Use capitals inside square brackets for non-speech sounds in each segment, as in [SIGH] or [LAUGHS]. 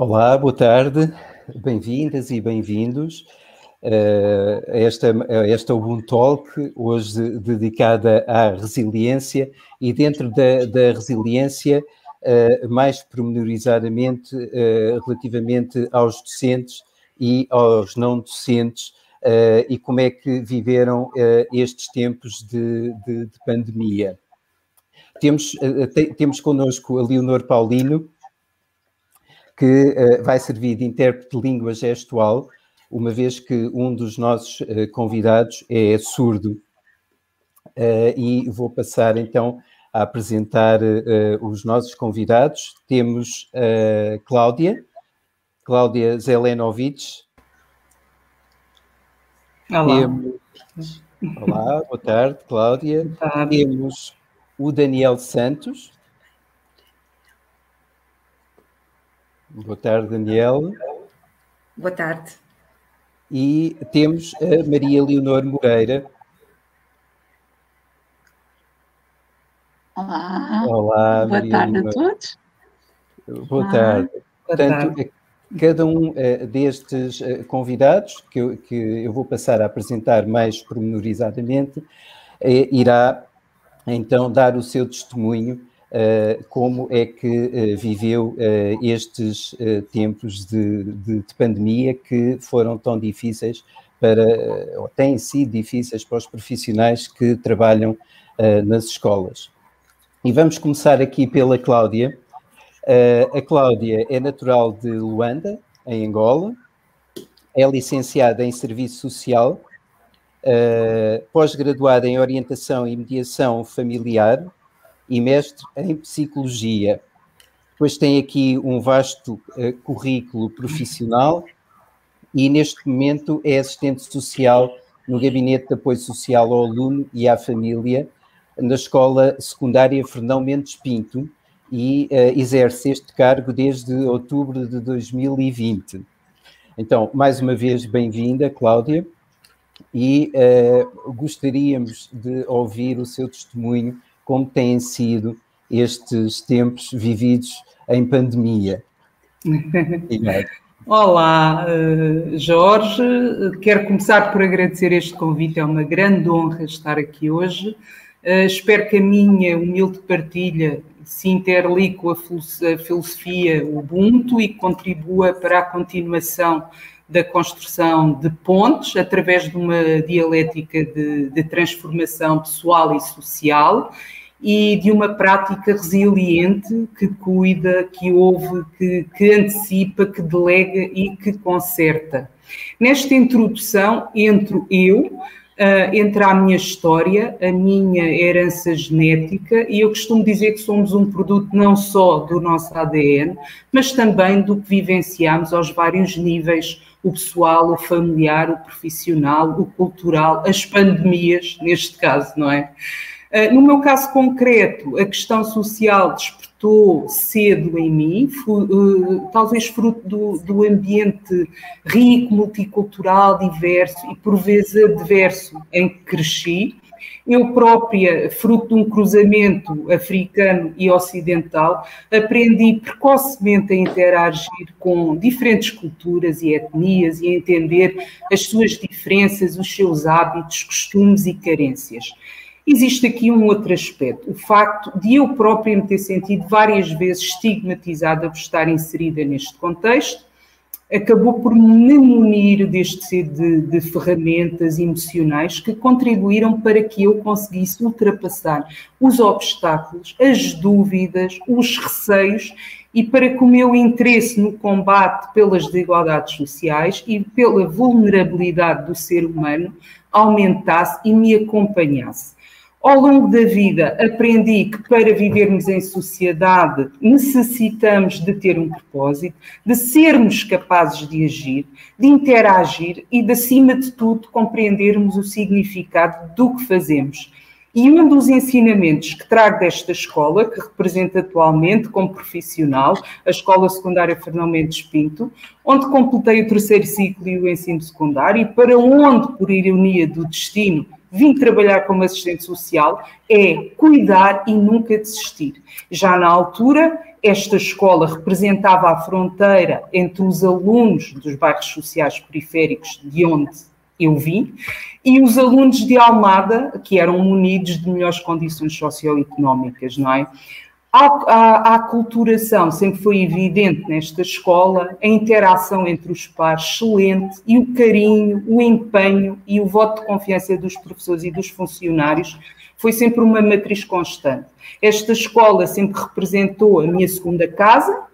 Olá, boa tarde, bem-vindas e bem-vindos uh, a esta, a esta Ubuntu Talk, hoje dedicada à resiliência e dentro da, da resiliência, uh, mais pormenorizadamente uh, relativamente aos docentes e aos não docentes e como é que viveram estes tempos de, de, de pandemia. Temos, te, temos connosco a Leonor Paulino, que uh, vai servir de intérprete de língua gestual, uma vez que um dos nossos uh, convidados é surdo. Uh, e vou passar então a apresentar os nossos convidados. Temos a Cláudia, Cláudia Zelenovic. Olá. Temos... Olá, boa tarde, Cláudia. Boa tarde. Temos o Daniel Santos. Boa tarde, Daniel. Boa tarde. E temos a Maria Leonor Moreira. Olá. Olá, Boa Maria tarde Leonor. a todos. Boa Olá. tarde. Portanto, cada um uh, destes uh, convidados, que eu, que eu vou passar a apresentar mais pormenorizadamente, uh, irá então dar o seu testemunho Uh, como é que uh, viveu uh, estes tempos de, de, de, pandemia que foram tão difíceis para, ou têm sido difíceis para os profissionais que trabalham nas escolas. E vamos começar aqui pela Cláudia. a Cláudia é natural de Luanda, em Angola, é licenciada em Serviço Social, pós-graduada em Orientação e Mediação Familiar, e mestre em Psicologia. Depois tem aqui um vasto uh, currículo profissional e neste momento é assistente social no Gabinete de Apoio Social ao Aluno e à Família na Escola Secundária Fernão Mendes Pinto e uh, exerce este cargo desde outubro de 2020. Então, mais uma vez, bem-vinda, Cláudia, e uh, gostaríamos de ouvir o seu testemunho como têm sido estes tempos vividos em pandemia. [LAUGHS] Olá, eh, Jorge. Quero começar por agradecer este convite, é uma grande honra estar aqui hoje. Eh, espero que a minha humilde partilha se interligue com a filosofia Ubuntu e contribua para a continuação da construção de pontes através de uma dialética de, de transformação pessoal e social e de uma prática resiliente que cuida, que ouve, que, que antecipa, que delega e que conserta. Nesta introdução, entro eu, Uh, a minha história, a minha herança genética, e eu costumo dizer que somos um produto não só do nosso ADN, mas também do que vivenciamos aos vários níveis: o pessoal, o familiar, o profissional, o cultural, as pandemias, neste caso, não é? Ah, no meu caso concreto, a questão social despertou cedo em mim, ah, talvez fruto do, do ambiente rico, multicultural, diverso e por vezes adverso em que cresci. Eu própria, fruto de um cruzamento africano e ocidental, aprendi precocemente a interagir com diferentes culturas e etnias e a entender as suas diferenças, os seus hábitos, costumes e carências. Existe aqui um outro aspecto, o facto de eu própria me ter sentido várias vezes estigmatizada por estar inserida neste contexto, acabou por me munir deste de, de ferramentas emocionais que contribuíram para que eu conseguisse ultrapassar os obstáculos, as dúvidas, os receios e para que o meu interesse no combate pelas desigualdades sociais e pela vulnerabilidade do ser humano aumentasse e me acompanhasse. Ao longo da vida, aprendi que para vivermos em sociedade necessitamos de ter um propósito, de sermos capazes de agir, de interagir e, de, acima de tudo, compreendermos o significado do que fazemos. E um dos ensinamentos que trago desta escola, que represento atualmente como profissional, a Escola Secundária Fernão Mendes Pinto, onde completei o terceiro ciclo e o ensino secundário, e para onde, por ironia do destino, vim trabalhar como assistente social é cuidar e nunca desistir. Já na altura, esta escola representava a fronteira entre os alunos dos bairros sociais periféricos de onde eu vim, e os alunos de Almada, que eram munidos de melhores condições socioeconómicas, não é? A, a, a aculturação sempre foi evidente nesta escola, a interação entre os pares excelente e o carinho, o empenho e o voto de confiança dos professores e dos funcionários foi sempre uma matriz constante. Esta escola sempre representou a minha segunda casa,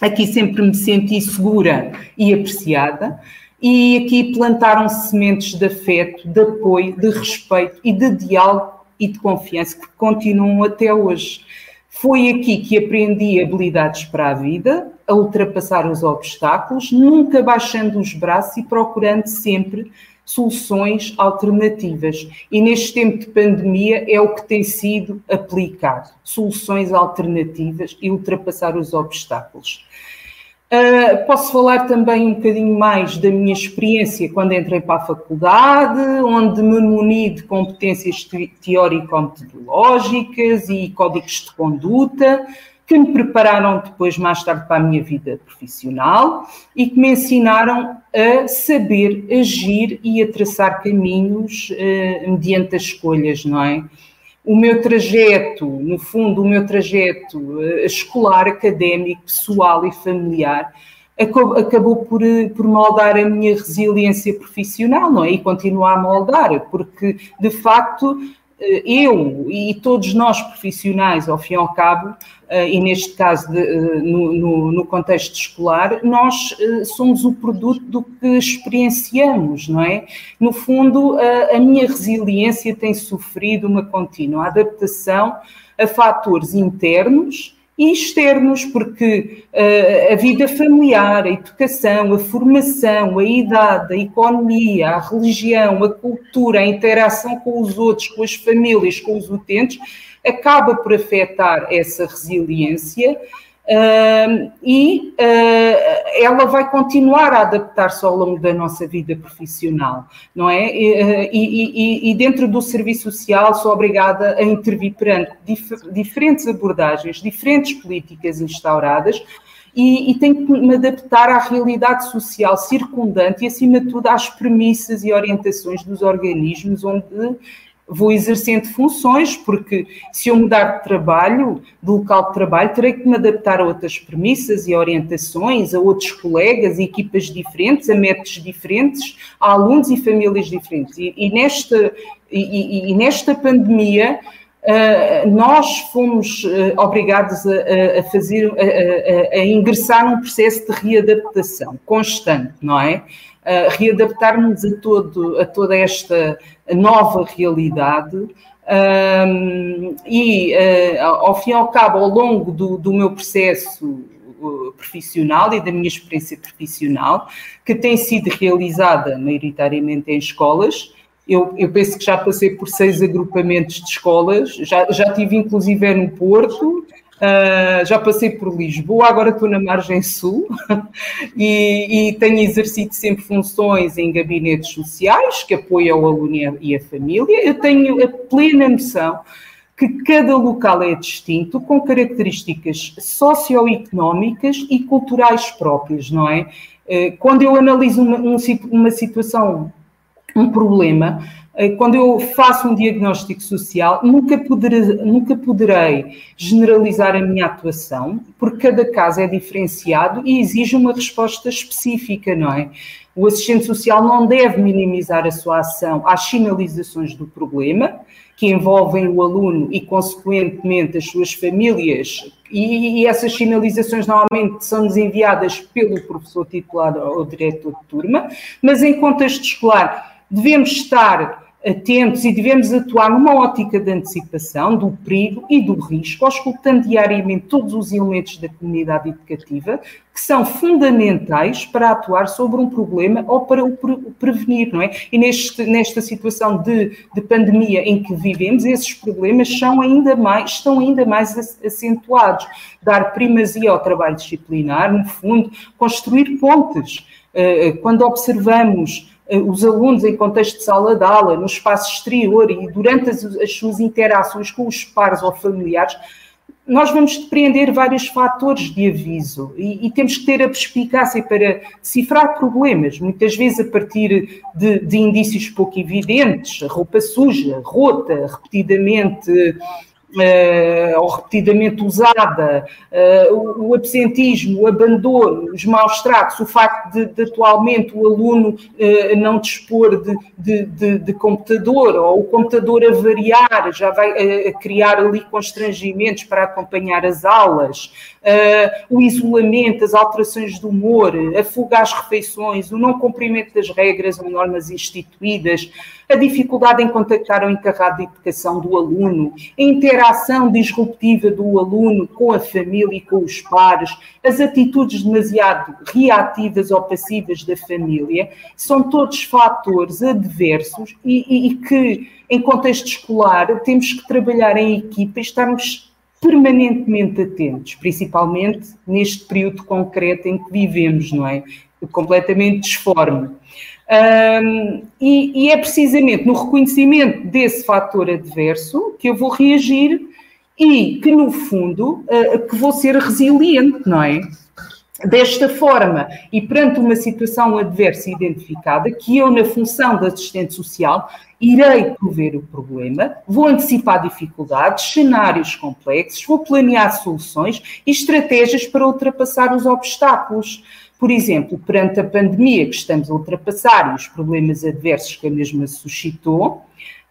aqui sempre me senti segura e apreciada, e aqui plantaram sementes de afeto, de apoio, de respeito e de diálogo e de confiança que continuam até hoje. Foi aqui que aprendi habilidades para a vida, a ultrapassar os obstáculos, nunca baixando os braços e procurando sempre soluções alternativas. E neste tempo de pandemia é o que tem sido aplicado: soluções alternativas e ultrapassar os obstáculos. Uh, posso falar também um bocadinho mais da minha experiência quando entrei para a faculdade, onde me muni de competências teórico-metodológicas e códigos de conduta, que me prepararam depois, mais tarde, para a minha vida profissional e que me ensinaram a saber agir e a traçar caminhos uh, mediante as escolhas, não é? O meu trajeto, no fundo, o meu trajeto eh, escolar, académico, pessoal e familiar acabou por, eh, por moldar a minha resiliência profissional, não é? E continua a moldar, porque de facto eu e todos nós profissionais, ao fim e ao cabo, eh, e neste caso de, eh, no, no, no, contexto escolar, nós somos o produto do que experienciamos, não é? No fundo, a, a minha resiliência tem sofrido uma contínua adaptação a fatores internos e externos, porque uh, a vida familiar, a educação, a formação, a idade, a economia, a religião, a cultura, a interação com os outros, com as famílias, com os utentes, acaba por afetar essa resiliência Uh, e uh, ela vai continuar a adaptar-se ao longo da nossa vida profissional, não é? E, e, e, dentro do serviço social sou obrigada a intervir perante dif diferentes abordagens, diferentes políticas instauradas, e, e, tenho que me adaptar à realidade social circundante e, acima de tudo, às premissas e orientações dos organismos onde vou exercendo funções, porque se eu mudar de trabalho, de local de trabalho, terei que me adaptar a outras premissas e orientações, a outros colegas, equipas diferentes, a métodos diferentes, a alunos e famílias diferentes. E, e nesta, e, e, nesta pandemia, Uh, nós fomos uh, obrigados a, a fazer, a, a, a, ingressar num processo de readaptação constante, não é? Uh, readaptar-nos a, todo, a toda esta nova realidade. Um, e, uh, ao fim e ao cabo, ao longo do, do meu processo profissional e da minha experiência profissional, que tem sido realizada maioritariamente em escolas, eu, eu, penso que já passei por seis agrupamentos de escolas, já, já tive inclusive no Porto, uh, já passei por Lisboa, agora estou na margem sul [LAUGHS] e, e, tenho exercido sempre funções em gabinetes sociais que apoiam o aluno e a família. Eu tenho a plena noção que cada local é distinto, com características socioeconómicas e culturais próprias, não é? Ah, quando eu analiso uma, uma situação um problema, eh, quando eu faço um diagnóstico social, nunca poderei, nunca poderei generalizar a minha atuação, porque cada caso é diferenciado e exige uma resposta específica, não é? O assistente social não deve minimizar a sua ação às sinalizações do problema, que envolvem o aluno e, consequentemente, as suas famílias, e, e essas sinalizações normalmente são enviadas pelo professor titular ou diretor de turma, mas em contexto escolar devemos estar atentos e devemos atuar numa ótica de antecipação do perigo e do risco, auscultando diariamente todos os elementos da comunidade educativa que são fundamentais para atuar sobre um problema ou para o prevenir, não é? E neste, nesta situação de, de pandemia em que vivemos, esses problemas são ainda mais, estão ainda mais acentuados. Dar primazia ao trabalho disciplinar, no fundo, construir pontes. Eh, quando observamos eh, os alunos em contexto de sala de aula, no espaço exterior e durante as, as suas interações com os pares ou familiares, nós vamos depreender vários fatores de aviso e, e, temos que ter a perspicácia para decifrar problemas, muitas vezes a partir de, de indícios pouco evidentes, roupa suja, rota, repetidamente uh, ou repetidamente usada, uh, o, o, absentismo, o abandono, os maus tratos, o facto de, de atualmente o aluno uh, não dispor de, de, de, de, computador ou o computador a variar, já vai criar ali constrangimentos para acompanhar as aulas, o isolamento, as alterações do humor, a fuga às refeições, o não cumprimento das regras ou normas instituídas, a dificuldade em contactar o encarregado de educação do aluno, a interação disruptiva do aluno com a família e com os pares, as atitudes demasiado reativas ou passivas da família, são todos fatores adversos e, e, e que, em contexto escolar, temos que trabalhar em equipa e estarmos permanentemente atentos, principalmente neste período concreto em que vivemos, não é? Completamente disforme. Um, e, e, é precisamente no reconhecimento desse fator adverso que eu vou reagir e que, no fundo, uh, que vou ser resiliente, não é? Desta forma, e perante uma situação adversa identificada, que eu, na função de assistente social, irei prever o problema, vou antecipar dificuldades, cenários complexos, vou planear soluções e estratégias para ultrapassar os obstáculos. Por exemplo, perante a pandemia que estamos a ultrapassar e os problemas adversos que a mesma suscitou,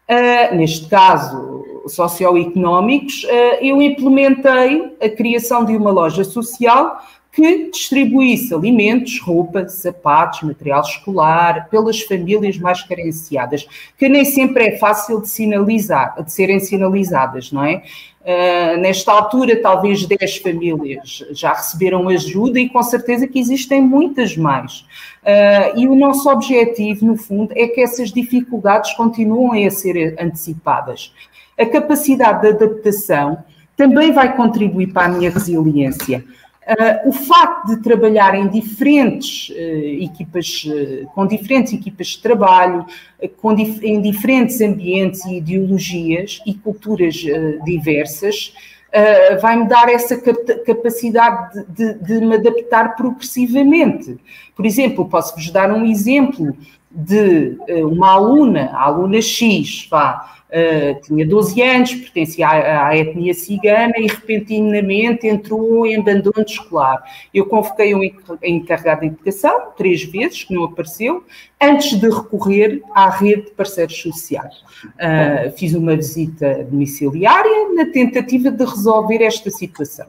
Uh, neste caso socioeconómicos, uh, eu implementei a criação de uma loja social que distribuísse alimentos, roupa, sapatos, material escolar pelas famílias mais carenciadas, que nem sempre é fácil de sinalizar, de serem sinalizadas, não é? Uh, nesta altura, talvez 10 famílias já receberam ajuda e com certeza que existem muitas mais. Uh, e o nosso objetivo, no fundo, é que essas dificuldades continuem a ser antecipadas. A capacidade de adaptação também vai contribuir para a minha resiliência. Uh, o facto de trabalhar em diferentes uh, equipas, uh, com diferentes equipas de trabalho, dif em diferentes ambientes e ideologias e culturas diversas, vai-me dar essa cap capacidade de, de, de, me adaptar progressivamente. Por exemplo, posso-vos dar um exemplo de uma aluna, a aluna X, vá, Uh, tinha 12 anos, pertencia à, à, etnia cigana e repentinamente entrou em abandono escolar. Eu convoquei um encarregado de educação, três vezes, que não apareceu, antes de recorrer à rede de parceiros sociais. Uh, fiz uma visita domiciliária na tentativa de resolver esta situação.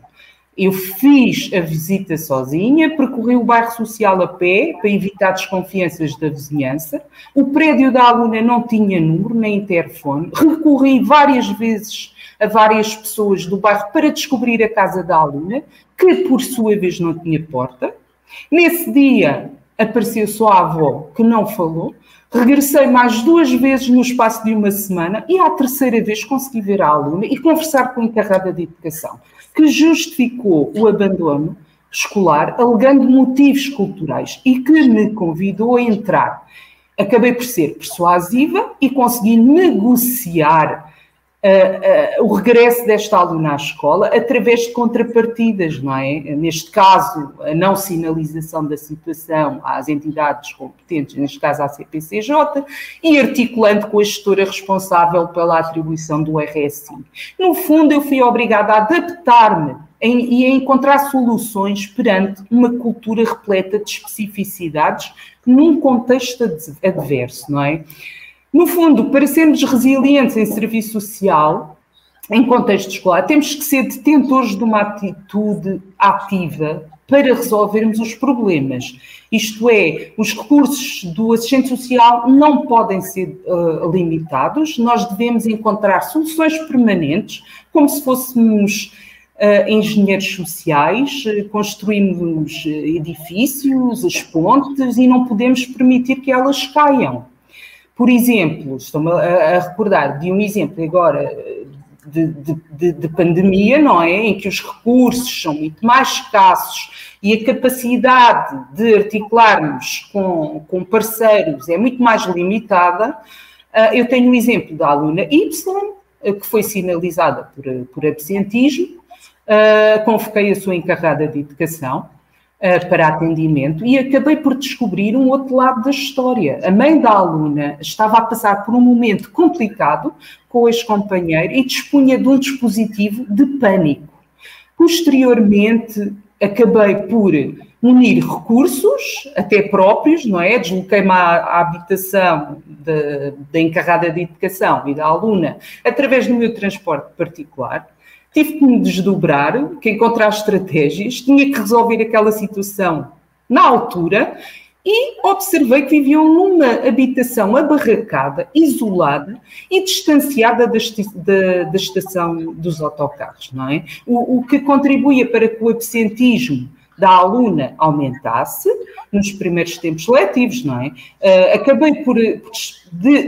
Eu fiz a visita sozinha, percorri o bairro social a pé para evitar desconfianças da vizinhança. O prédio da aluna não tinha número nem interfone. Recorri várias vezes a várias pessoas do bairro para descobrir a casa da aluna, que por sua vez não tinha porta. Nesse dia apareceu só a avó, que não falou. Regressei mais duas vezes no espaço de uma semana e à terceira vez consegui ver a aluna e conversar com a encarregada de educação que justificou o abandono escolar alegando motivos culturais e que me convidou a entrar. Acabei por ser persuasiva e consegui negociar uh, o regresso desta aluna à escola através de contrapartidas, não é? Neste caso, a não sinalização da situação às entidades competentes, neste caso à CPCJ, e articulando com a gestora responsável pela atribuição do RSI. No fundo, eu fui obrigada a adaptar-me e a encontrar soluções perante uma cultura repleta de especificidades num contexto adverso, não é? No fundo, para sermos resilientes em serviço social, em contexto escolar, temos que ser detentores de uma atitude ativa para resolvermos os problemas. Isto é, os recursos do assistente social não podem ser uh, limitados, nós devemos encontrar soluções permanentes, como se fôssemos uh, engenheiros sociais, uh, construímos edifícios, as pontes, e não podemos permitir que elas caiam. Por exemplo, estou-me a, a, recordar de um exemplo agora de, de, de, pandemia, não é? Em que os recursos são muito mais escassos e a capacidade de articularmos com, com parceiros é muito mais limitada. Uh, eu tenho o um exemplo da aluna Y, que foi sinalizada por, por absentismo, uh, convoquei a sua encarregada de educação uh, para atendimento e acabei por descobrir um outro lado da história. A mãe da aluna estava a passar por um momento complicado com o ex-companheiro e dispunha de um dispositivo de pânico. Posteriormente, acabei por unir recursos, até próprios, não é? Desloquei-me à, à habitação da encarregada de educação e da aluna através do meu transporte particular. Tive que me desdobrar, que encontrar estratégias, tinha que resolver aquela situação na altura e observei que viviam numa habitação abarracada, isolada e distanciada da, da, da estação dos autocarros, não é? O, o, que contribuía para que o absentismo da aluna aumentasse nos primeiros tempos letivos, não é? Uh, acabei por, por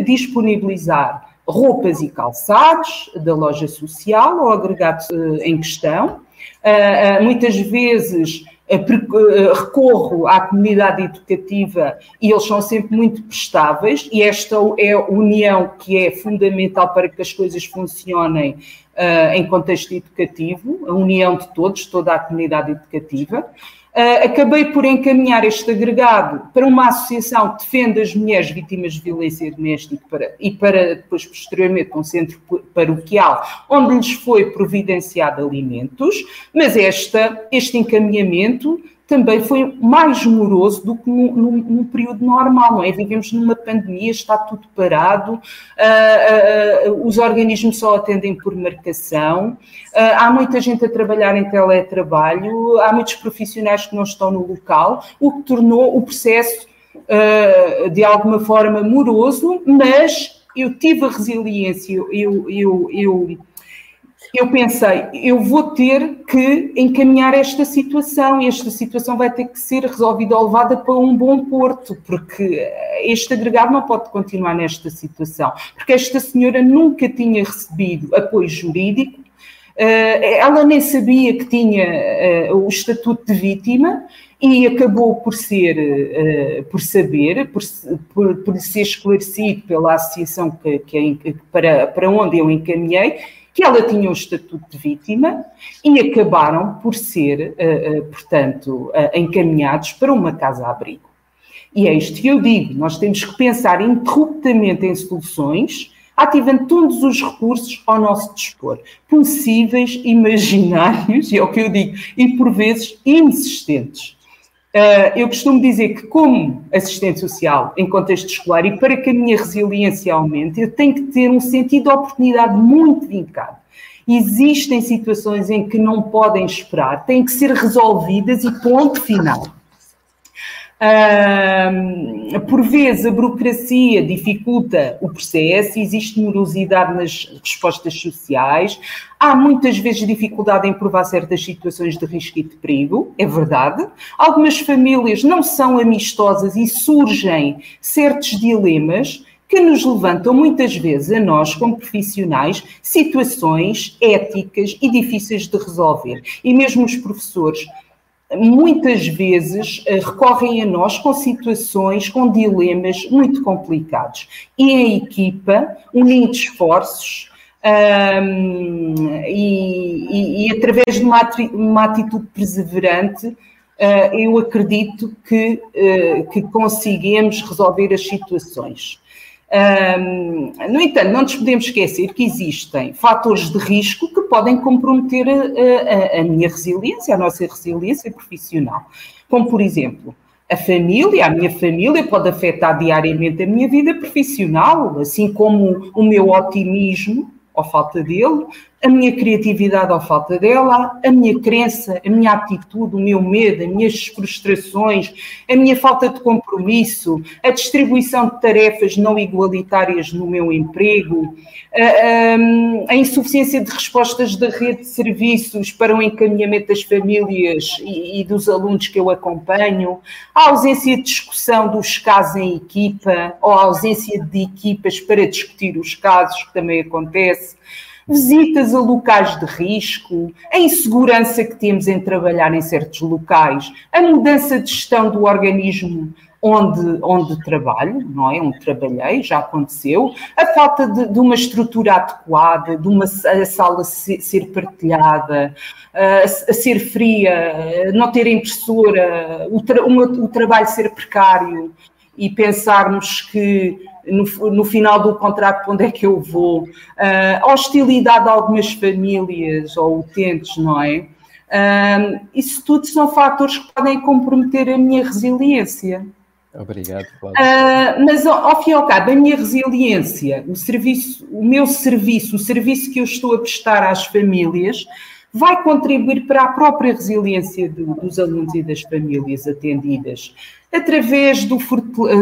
disponibilizar roupas e calçados da loja social ao agregado uh, em questão. Uh, muitas vezes recorro à comunidade educativa e eles são sempre muito prestáveis e esta é a união que é fundamental para que as coisas funcionem uh, em contexto educativo, a união de todos, toda a comunidade educativa. Uh, acabei por encaminhar este agregado para uma associação que defende as mulheres vítimas de violência doméstica para, e para depois, posteriormente, um centro paroquial, onde lhes foi providenciado alimentos, mas esta, este encaminhamento também foi mais moroso do que num, num, período normal, não é? Vivemos numa pandemia, está tudo parado, uh, uh, os organismos só atendem por marcação, uh, há muita gente a trabalhar em teletrabalho, há muitos profissionais que não estão no local, o que tornou o processo de alguma forma moroso, mas eu tive a resiliência, eu, eu, eu eu pensei, eu vou ter que encaminhar esta situação e esta situação vai ter que ser resolvida ou levada para um bom porto, porque este agregado não pode continuar nesta situação, porque esta senhora nunca tinha recebido apoio jurídico, eh, ela nem sabia que tinha eh, o estatuto de vítima e acabou por ser, eh, por saber, por, por, por ser esclarecido pela associação que, que, para, para onde eu encaminhei, que ela tinha o estatuto de vítima e acabaram por ser, uh, uh, portanto, uh, encaminhados para uma casa-abrigo. E é isto que eu digo: nós temos que pensar interruptamente em soluções, ativando todos os recursos ao nosso dispor, possíveis, imaginários, e é o que eu digo, e por vezes inexistentes. Uh, eu costumo dizer que, como assistente social em contexto escolar e para que a minha resiliência aumente, eu tenho que ter um sentido de oportunidade muito vincado. Existem situações em que não podem esperar, têm que ser resolvidas e ponto final. Uh, por vezes a burocracia dificulta o processo, existe morosidade nas respostas sociais, há muitas vezes dificuldade em provar certas situações de risco e de perigo, é verdade. Algumas famílias não são amistosas e surgem certos dilemas que nos levantam muitas vezes a nós, como profissionais, situações éticas e difíceis de resolver. E mesmo os professores muitas vezes eh, recorrem a nós com situações, com dilemas muito complicados. E em equipa, unindo esforços, um, e, e, e, através de uma, uma atitude perseverante, uh, eu acredito que, uh, que conseguimos resolver as situações. Um, no entanto, não nos podemos esquecer que existem fatores de risco que podem comprometer a, a, a minha resiliência, a nossa resiliência profissional. Como, por exemplo, a família, a minha família pode afetar diariamente a minha vida profissional, assim como o meu otimismo ou falta dele, a minha criatividade ou falta dela, a minha crença, a minha atitude, o meu medo, as minhas frustrações, a minha falta de compromisso, a distribuição de tarefas não igualitárias no meu emprego, a, a, a insuficiência de respostas da rede de serviços para o encaminhamento das famílias e, e dos alunos que eu acompanho, a ausência de discussão dos casos em equipa ou a ausência de equipas para discutir os casos, que também acontece visitas a locais de risco, a insegurança que temos em trabalhar em certos locais, a mudança de gestão do organismo onde, onde trabalho, não é? Onde trabalhei, já aconteceu, a falta de, de uma estrutura adequada, de uma sala ser, partilhada, a, ser fria, não ter impressora, o, tra, o trabalho ser precário e pensarmos que no, no, final do contrato para onde é que eu vou, a hostilidade de algumas famílias ou utentes, não é? Uh, isso tudo são fatores que podem comprometer a minha resiliência. Obrigado. Uh, mas, ao fim e ao cabo, a minha resiliência, o serviço, o meu serviço, o serviço que eu estou a prestar às famílias, vai contribuir para a própria resiliência do, dos alunos e das famílias atendidas através do,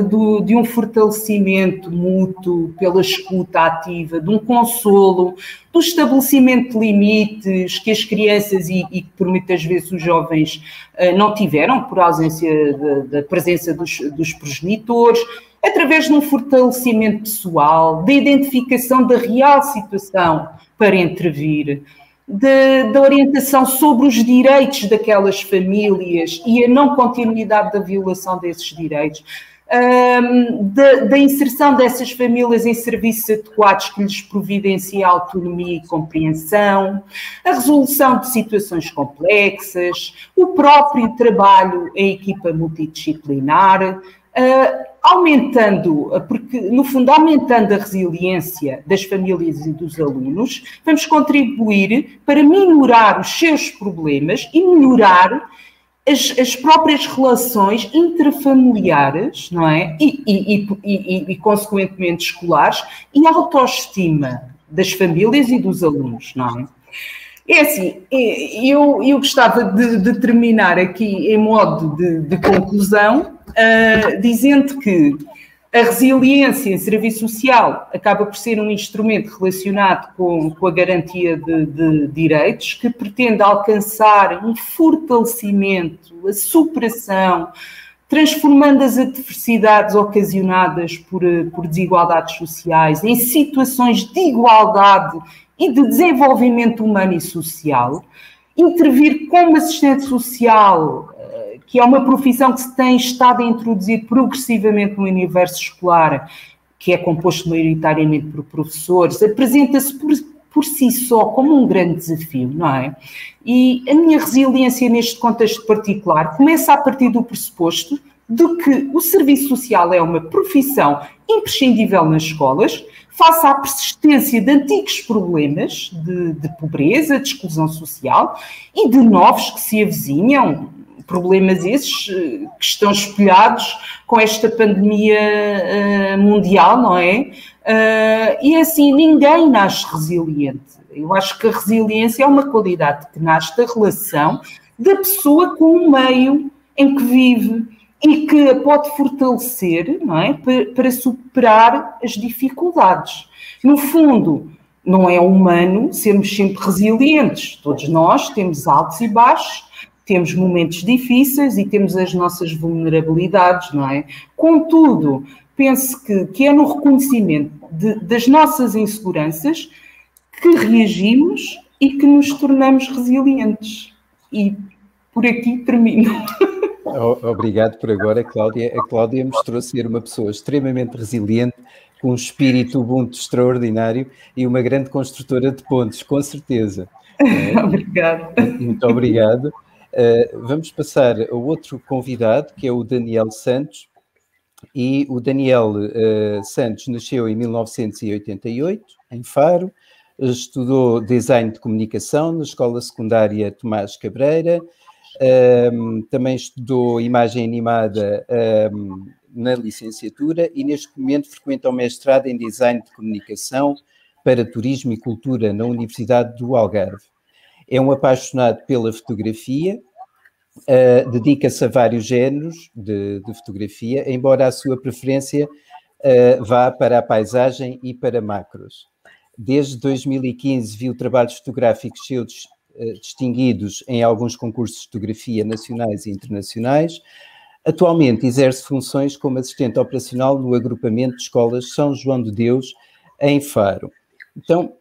do, de um fortalecimento mútuo, pela escuta ativa, de um consolo, do estabelecimento de limites que as crianças e, e por muitas vezes os jovens uh, não tiveram por ausência da presença dos, dos progenitores, através de um fortalecimento pessoal, da identificação da real situação para intervir da orientação sobre os direitos daquelas famílias e a não continuidade da violação desses direitos, um, da, inserção dessas famílias em serviços adequados que lhes providenciem autonomia e compreensão, a resolução de situações complexas, o próprio trabalho em equipa multidisciplinar, uh, aumentando, porque no fundo, aumentando a resiliência das famílias e dos alunos, vamos contribuir para minorar os seus problemas e melhorar as, as próprias relações intrafamiliares, não é? E, e, e, e, consequentemente, escolares e a autoestima das famílias e dos alunos, não é? É assim, eu, eu gostava de, de terminar aqui em modo de, de conclusão, uh, dizendo que a resiliência em serviço social acaba por ser um instrumento relacionado com, com a garantia de, de, direitos que pretende alcançar um fortalecimento, a superação, transformando as adversidades ocasionadas por, por desigualdades sociais em situações de igualdade e de desenvolvimento humano e social, intervir como assistente social, eh, que é uma profissão que se tem estado a introduzir progressivamente no universo escolar, que é composto maioritariamente por professores, apresenta-se por, por si só como um grande desafio, não é? E a minha resiliência neste contexto particular começa a partir do pressuposto de que o serviço social é uma profissão imprescindível nas escolas, face à persistência de antigos problemas de, de, pobreza, de exclusão social e de novos que se avizinham, problemas esses eh, que estão espelhados com esta pandemia uh, mundial, não é? Uh, e assim, ninguém nasce resiliente. Eu acho que a resiliência é uma qualidade que nasce da relação da pessoa com o meio em que vive e que a pode fortalecer não é? para superar as dificuldades. No fundo, não é humano sermos sempre resilientes. Todos nós temos altos e baixos, temos momentos difíceis e temos as nossas vulnerabilidades, não é? Contudo, penso que, que é no reconhecimento de, das nossas inseguranças que reagimos e que nos tornamos resilientes. E por aqui termino. [LAUGHS] Obrigado por agora, Cláudia. A Cláudia mostrou ser uma pessoa extremamente resiliente, com um espírito Ubuntu extraordinário e uma grande construtora de pontos, com certeza. [LAUGHS] obrigado. Muito obrigado. Uh, vamos passar ao outro convidado, que é o Daniel Santos. E o Daniel uh, Santos nasceu em 1988, em Faro, estudou design de comunicação na Escola Secundária Tomás Cabreira, um, também estudou imagem animada um, na licenciatura e neste momento frequenta o mestrado em design de comunicação para turismo e cultura na Universidade do Algarve. É um apaixonado pela fotografia, uh, dedica-se a vários géneros de, de, fotografia, embora a sua preferência uh, vá para a paisagem e para macros. Desde 2015 viu trabalhos fotográficos seus eh, distinguidos em alguns concursos de fotografia nacionais e internacionais. Atualmente exerce funções como assistente operacional no agrupamento de escolas São João de Deus, em Faro. Então,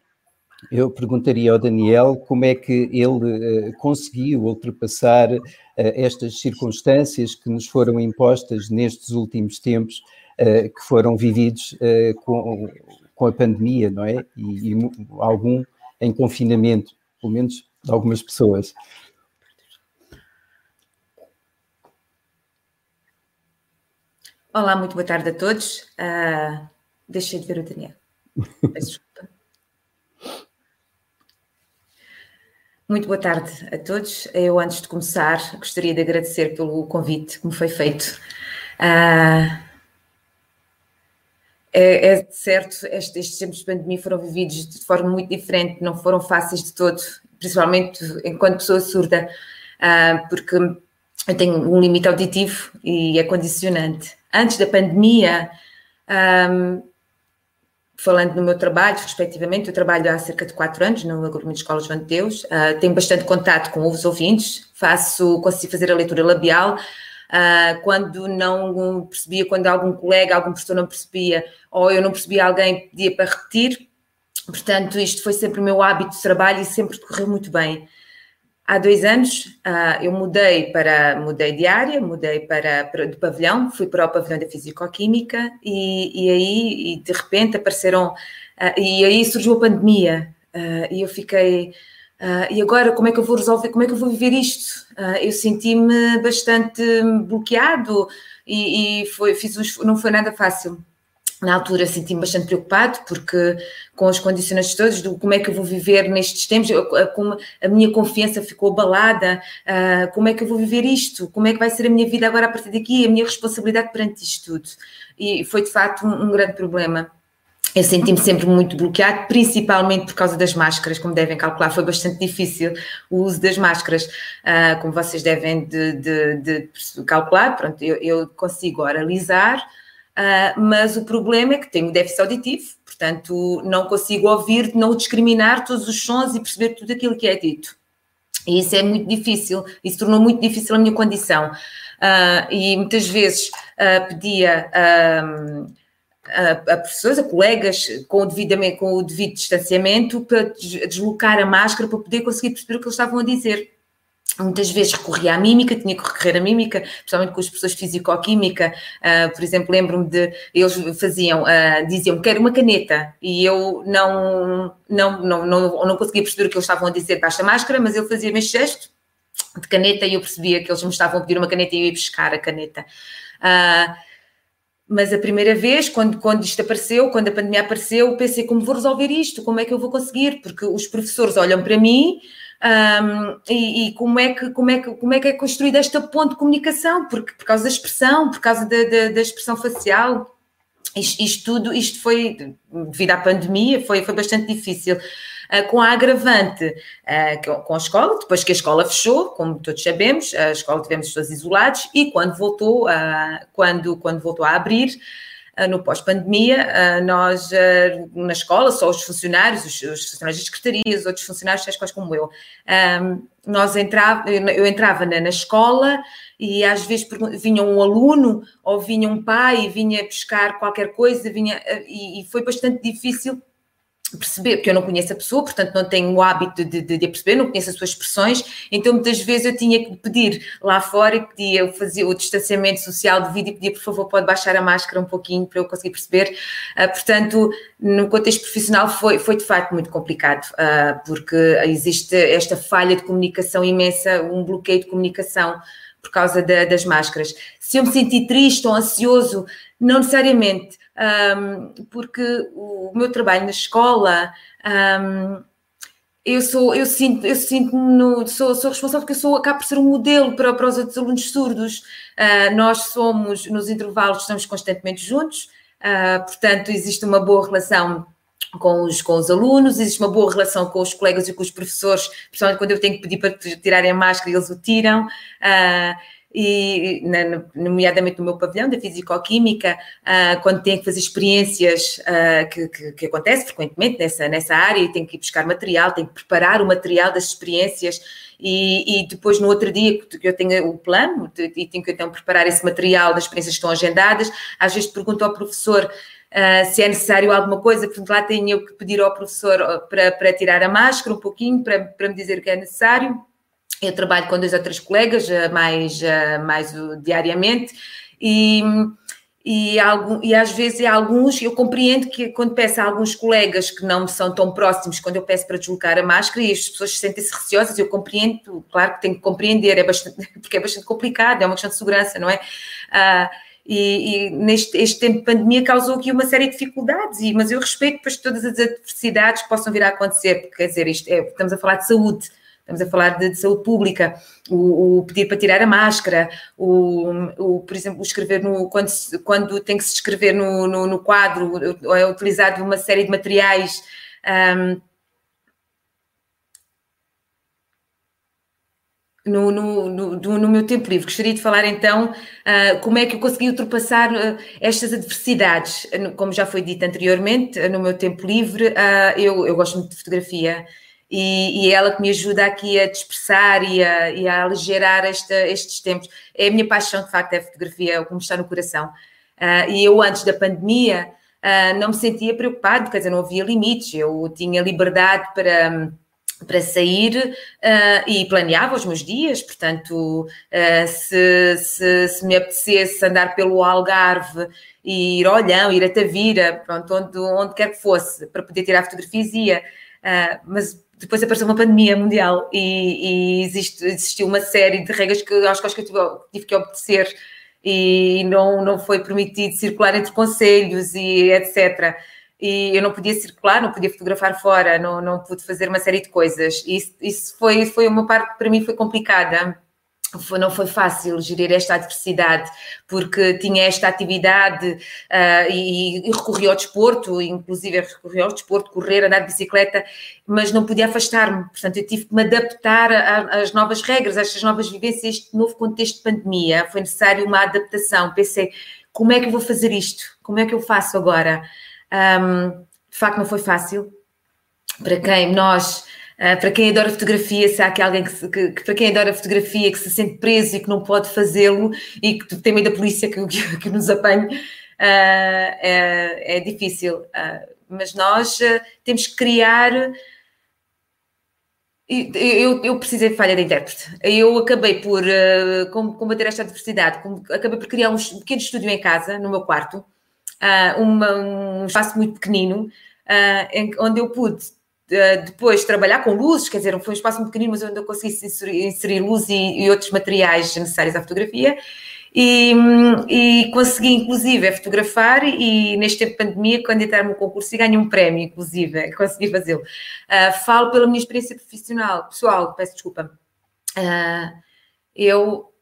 eu perguntaria ao Daniel como é que ele uh, conseguiu ultrapassar uh, estas circunstâncias que nos foram impostas nestes últimos tempos, que foram vividos com, com a pandemia, não é? E, algum em confinamento, pelo menos de algumas pessoas. Olá, muito boa tarde a todos. Uh, deixei de ver o Daniel. Desculpa. Muito boa tarde a todos. Eu, antes de começar, gostaria de agradecer pelo convite que me foi feito. Uh, é, é, certo, estes, tempos de pandemia foram vividos de forma muito diferente, não foram fáceis de todo, principalmente enquanto pessoa surda, uh, porque eu tenho um limite auditivo e é condicionante antes da pandemia, um, falando no meu trabalho, respectivamente, eu trabalho há cerca de quatro anos no agrupamento de escolas João de Deus, uh, tenho bastante contato com os ouvintes, faço, consigo fazer a leitura labial, uh, quando não percebia, quando algum colega, algum professor não percebia, ou eu não percebia alguém, pedia para repetir, portanto, isto foi sempre o meu hábito de trabalho e sempre correu muito bem. Há dois anos uh, eu mudei para mudei de área, mudei para, para de pavilhão, fui para o pavilhão da Fisicoquímica e, e aí e de repente apareceram uh, e aí surgiu a pandemia uh, e eu fiquei e agora como é que eu vou resolver, como é que eu vou viver isto? eu senti-me bastante bloqueado e, e foi, fiz um, não foi nada fácil na altura senti-me bastante preocupado porque com os condicionantes todos do como é que eu vou viver nestes tempos, como a minha confiança ficou abalada, uh, como é que eu vou viver isto, como é que vai ser a minha vida agora a partir daqui, a minha responsabilidade perante isto tudo. E foi de facto um, um grande problema. Eu senti-me sempre muito bloqueado, principalmente por causa das máscaras, como devem calcular, foi bastante difícil o uso das máscaras, uh, como vocês devem de, de, de calcular, pronto, eu, eu consigo oralizar, Uh, mas o problema é que tenho déficit auditivo, portanto não consigo ouvir, não discriminar todos os sons e perceber tudo aquilo que é dito. E isso é muito difícil, isso tornou muito difícil a minha condição. Uh, e muitas vezes uh, pedia a, a professores, a colegas, com o, devidamente, com o devido distanciamento, para deslocar a máscara para poder conseguir perceber o que eles estavam a dizer muitas vezes recorria à mímica, tinha que recorrer à mímica, principalmente com as pessoas de físico-química, uh, por exemplo, lembro-me de, eles faziam, uh, diziam, quero uma caneta, e eu não, não, não, não, não conseguia perceber o que eles estavam a dizer baixa máscara, mas ele fazia-me este gesto de caneta e eu percebia que eles me estavam a pedir uma caneta e eu ia buscar a caneta. Uh, mas a primeira vez, quando, quando isto apareceu, quando a pandemia apareceu, pensei como vou resolver isto, como é que eu vou conseguir, porque os professores olham para mim um, e, e, como, é que, como, é que, como é que é construída esta ponte de comunicação, porque, por causa da expressão, por causa da, da, da expressão facial. Isto, isto, tudo, isto foi, devido à pandemia, foi, foi bastante difícil. Uh, com a agravante, uh, com a escola, depois que a escola fechou, como todos sabemos, a escola tivemos pessoas isolados e quando voltou, uh, quando, quando voltou a abrir, no pós-pandemia, ah, nós ah, na escola, só os funcionários, os, os funcionários de secretarias, outros funcionários, tais quais como eu, nós entrava, eu entrava na, na escola e às vezes vinha um aluno ou vinha um pai, vinha buscar qualquer coisa, vinha, e, e foi bastante difícil perceber, porque eu não conheço a pessoa, portanto não tenho o hábito de, de, de perceber, não conheço as suas expressões, então muitas vezes eu tinha que pedir lá fora e pedia, eu fazia o distanciamento social de vídeo e pedia, por favor, pode baixar a máscara um pouquinho para eu conseguir perceber. Uh, portanto, no contexto profissional foi, foi de facto muito complicado, uh, porque existe esta falha de comunicação imensa, um bloqueio de comunicação por causa de, das máscaras. Se eu me senti triste ou ansioso, não necessariamente, um, porque o meu trabalho na escola. Um, eu sou, eu sinto, eu sinto no, sou, sou responsável porque eu sou, acabo por ser um modelo para, para os outros alunos surdos. Uh, nós somos, nos intervalos, estamos constantemente juntos, uh, portanto, existe uma boa relação com os, com os alunos, existe uma boa relação com os colegas e com os professores, principalmente quando eu tenho que pedir para tirarem a máscara, eles o tiram. Uh, e na, nomeadamente no meu pavilhão da Fisicoquímica, uh, quando tem que fazer experiências uh, que, que, que, acontece frequentemente nessa, nessa área e tem que ir buscar material, tem que preparar o material das experiências e, e depois no outro dia que eu tenho o plano e tenho que então preparar esse material das experiências que estão agendadas, às vezes pergunto ao professor Uh, se é necessário alguma coisa, portanto lá tenho eu que pedir ao professor para, para tirar a máscara um pouquinho, para, para me dizer o que é necessário Eu trabalho com dois ou três colegas, mais, mais diariamente, e e, algum, e às vezes alguns, eu compreendo que quando peço a alguns colegas que não são tão próximos, quando eu peço para deslocar a máscara e as pessoas sentem-se receosas, eu compreendo, claro que tenho que compreender, é bastante, [LAUGHS] porque é bastante complicado, é uma questão de segurança, não é? Ah, e, e, neste este tempo de pandemia causou aqui uma série de dificuldades, e, mas eu respeito depois todas as adversidades que possam vir a acontecer, porque quer dizer, isto é, estamos a falar de saúde, estamos a falar de, de saúde pública, o, o, pedir para tirar a máscara, o, o por exemplo, escrever no, quando, quando tem que se escrever no, no, no quadro, é utilizado uma série de materiais. Um, No, no, no, no, meu tempo livre. Gostaria de falar então uh, como é que eu consegui ultrapassar uh, estas adversidades. Como já foi dito anteriormente, no meu tempo livre, uh, eu, eu gosto muito de fotografia e, e, é ela que me ajuda aqui a dispersar e a, e a aligerar esta, estes tempos. É a minha paixão, de facto, é a fotografia, é o que me está no coração. E eu, antes da pandemia, não me sentia preocupado, quer dizer, não havia limites, eu tinha liberdade para para sair uh, e planeava os meus dias, portanto, uh, se, se, se, me apetecesse andar pelo Algarve e ir ao Olhão, ir a Tavira, pronto, onde, onde quer que fosse, para poder tirar fotografias, ia. Uh, mas depois apareceu uma pandemia mundial e, e existe, existiu uma série de regras que que, acho que eu tive, tive, que obedecer e não, não foi permitido circular entre conselhos e etc. E eu não podia circular, não podia fotografar fora, não, não pude fazer uma série de coisas. E isso, isso foi, foi uma parte que para mim foi complicada foi, não foi fácil gerir esta adversidade, porque tinha esta atividade uh, e, e recorri ao desporto, inclusive recorri ao desporto, correr, andar de bicicleta, mas não podia afastar-me. Portanto, eu tive que me adaptar às novas regras, a estas novas vivências, este novo contexto de pandemia. Foi necessário uma adaptação. Pensei, como é que eu vou fazer isto? Como é que eu faço agora? Um, de facto, não foi fácil. Para quem nós Uh, para quem adora fotografia, se há aqui alguém que, se, que, que, para quem adora fotografia, que se sente preso e que não pode fazê-lo e que tem medo da polícia que, [LAUGHS] que, que nos apanhe, uh, é, é, difícil. Uh, mas nós temos que criar. Eu, eu precisei de falha de intérprete. Eu acabei por combater esta adversidade, acabei por criar um pequeno estúdio em casa, no meu quarto, uma, um espaço muito pequenino, onde eu pude depois trabalhar com luzes, quer dizer, foi um espaço muito pequenino, mas onde eu consegui inserir, inserir luz e, e, outros materiais necessários à fotografia. E, e consegui, inclusive, fotografar e, neste tempo de pandemia, candidatar-me ao concurso e ganhei um prémio, inclusive, [LAUGHS] consegui fazê-lo. Uh, falo pela minha experiência profissional, pessoal, peço desculpa. Uh, eu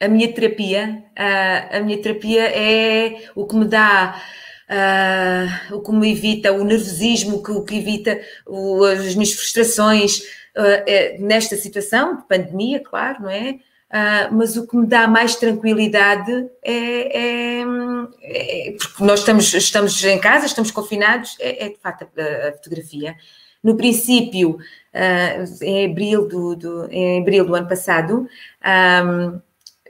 a minha terapia, uh, a minha terapia é o que me dá uh, o que me evita o nervosismo, o que evita o, as minhas frustrações uh, nesta situação de pandemia, claro, não é? Uh, mas o que me dá mais tranquilidade é, é, é, porque nós estamos, estamos em casa, estamos confinados, é, é de facto a, a, fotografia. No princípio, uh, em, abril do, do, em abril do ano passado, um,